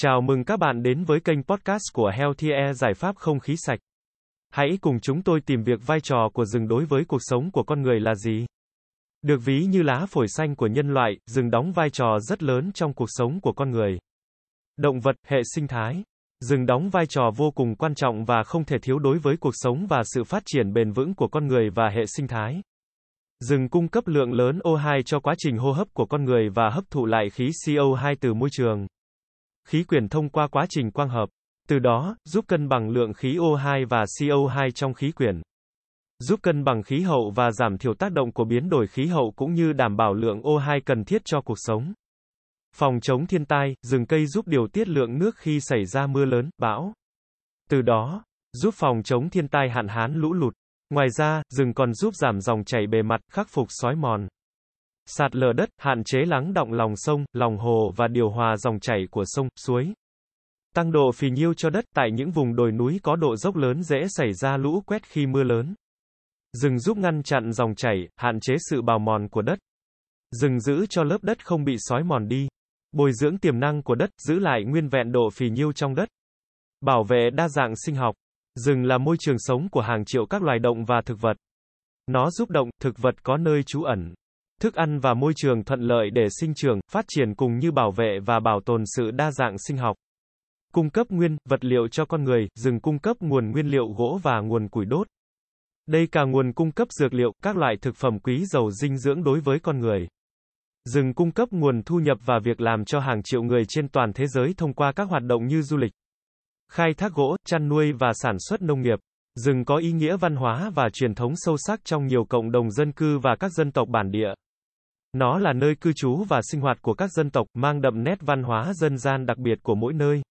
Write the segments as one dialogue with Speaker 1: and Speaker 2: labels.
Speaker 1: Chào mừng các bạn đến với kênh podcast của Healthy Air giải pháp không khí sạch. Hãy cùng chúng tôi tìm việc vai trò của rừng đối với cuộc sống của con người là gì. Được ví như lá phổi xanh của nhân loại, rừng đóng vai trò rất lớn trong cuộc sống của con người. Động vật, hệ sinh thái. Rừng đóng vai trò vô cùng quan trọng và không thể thiếu đối với cuộc sống và sự phát triển bền vững của con người và hệ sinh thái. Rừng cung cấp lượng lớn O2 cho quá trình hô hấp của con người và hấp thụ lại khí CO2 từ môi trường khí quyển thông qua quá trình quang hợp. Từ đó, giúp cân bằng lượng khí O2 và CO2 trong khí quyển. Giúp cân bằng khí hậu và giảm thiểu tác động của biến đổi khí hậu cũng như đảm bảo lượng O2 cần thiết cho cuộc sống. Phòng chống thiên tai, rừng cây giúp điều tiết lượng nước khi xảy ra mưa lớn, bão. Từ đó, giúp phòng chống thiên tai hạn hán lũ lụt. Ngoài ra, rừng còn giúp giảm dòng chảy bề mặt, khắc phục xói mòn. Sạt lở đất, hạn chế lắng động lòng sông, lòng hồ và điều hòa dòng chảy của sông, suối. Tăng độ phì nhiêu cho đất tại những vùng đồi núi có độ dốc lớn dễ xảy ra lũ quét khi mưa lớn. Rừng giúp ngăn chặn dòng chảy, hạn chế sự bào mòn của đất. Rừng giữ cho lớp đất không bị xói mòn đi. Bồi dưỡng tiềm năng của đất, giữ lại nguyên vẹn độ phì nhiêu trong đất. Bảo vệ đa dạng sinh học. Rừng là môi trường sống của hàng triệu các loài động và thực vật. Nó giúp động, thực vật có nơi trú ẩn thức ăn và môi trường thuận lợi để sinh trưởng, phát triển cùng như bảo vệ và bảo tồn sự đa dạng sinh học. Cung cấp nguyên, vật liệu cho con người, rừng cung cấp nguồn nguyên liệu gỗ và nguồn củi đốt. Đây cả nguồn cung cấp dược liệu, các loại thực phẩm quý giàu dinh dưỡng đối với con người. Rừng cung cấp nguồn thu nhập và việc làm cho hàng triệu người trên toàn thế giới thông qua các hoạt động như du lịch, khai thác gỗ, chăn nuôi và sản xuất nông nghiệp. Rừng có ý nghĩa văn hóa và truyền thống sâu sắc trong nhiều cộng đồng dân cư và các dân tộc bản địa. Nó là nơi cư trú và sinh hoạt của các dân tộc, mang đậm nét văn hóa dân gian đặc biệt của mỗi nơi.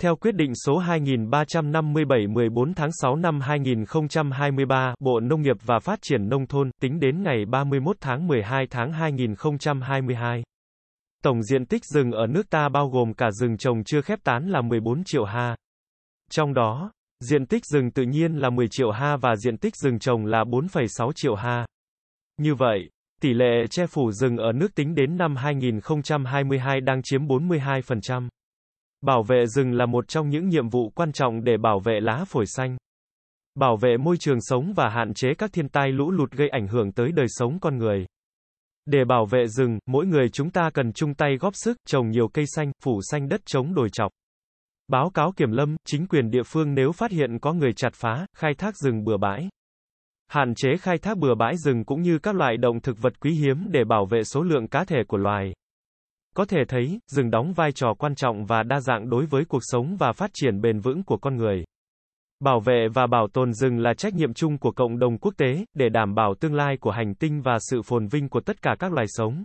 Speaker 1: Theo quyết định số 2357 14 tháng 6 năm 2023, Bộ Nông nghiệp và Phát triển Nông thôn, tính đến ngày 31 tháng 12 tháng 2022. Tổng diện tích rừng ở nước ta bao gồm cả rừng trồng chưa khép tán là 14 triệu ha. Trong đó, diện tích rừng tự nhiên là 10 triệu ha và diện tích rừng trồng là 4,6 triệu ha. Như vậy, Tỷ lệ che phủ rừng ở nước tính đến năm 2022 đang chiếm 42%. Bảo vệ rừng là một trong những nhiệm vụ quan trọng để bảo vệ lá phổi xanh. Bảo vệ môi trường sống và hạn chế các thiên tai lũ lụt gây ảnh hưởng tới đời sống con người. Để bảo vệ rừng, mỗi người chúng ta cần chung tay góp sức trồng nhiều cây xanh, phủ xanh đất chống đồi chọc. Báo cáo kiểm lâm, chính quyền địa phương nếu phát hiện có người chặt phá, khai thác rừng bừa bãi. Hạn chế khai thác bừa bãi rừng cũng như các loại động thực vật quý hiếm để bảo vệ số lượng cá thể của loài. Có thể thấy, rừng đóng vai trò quan trọng và đa dạng đối với cuộc sống và phát triển bền vững của con người. Bảo vệ và bảo tồn rừng là trách nhiệm chung của cộng đồng quốc tế, để đảm bảo tương lai của hành tinh và sự phồn vinh của tất cả các loài sống.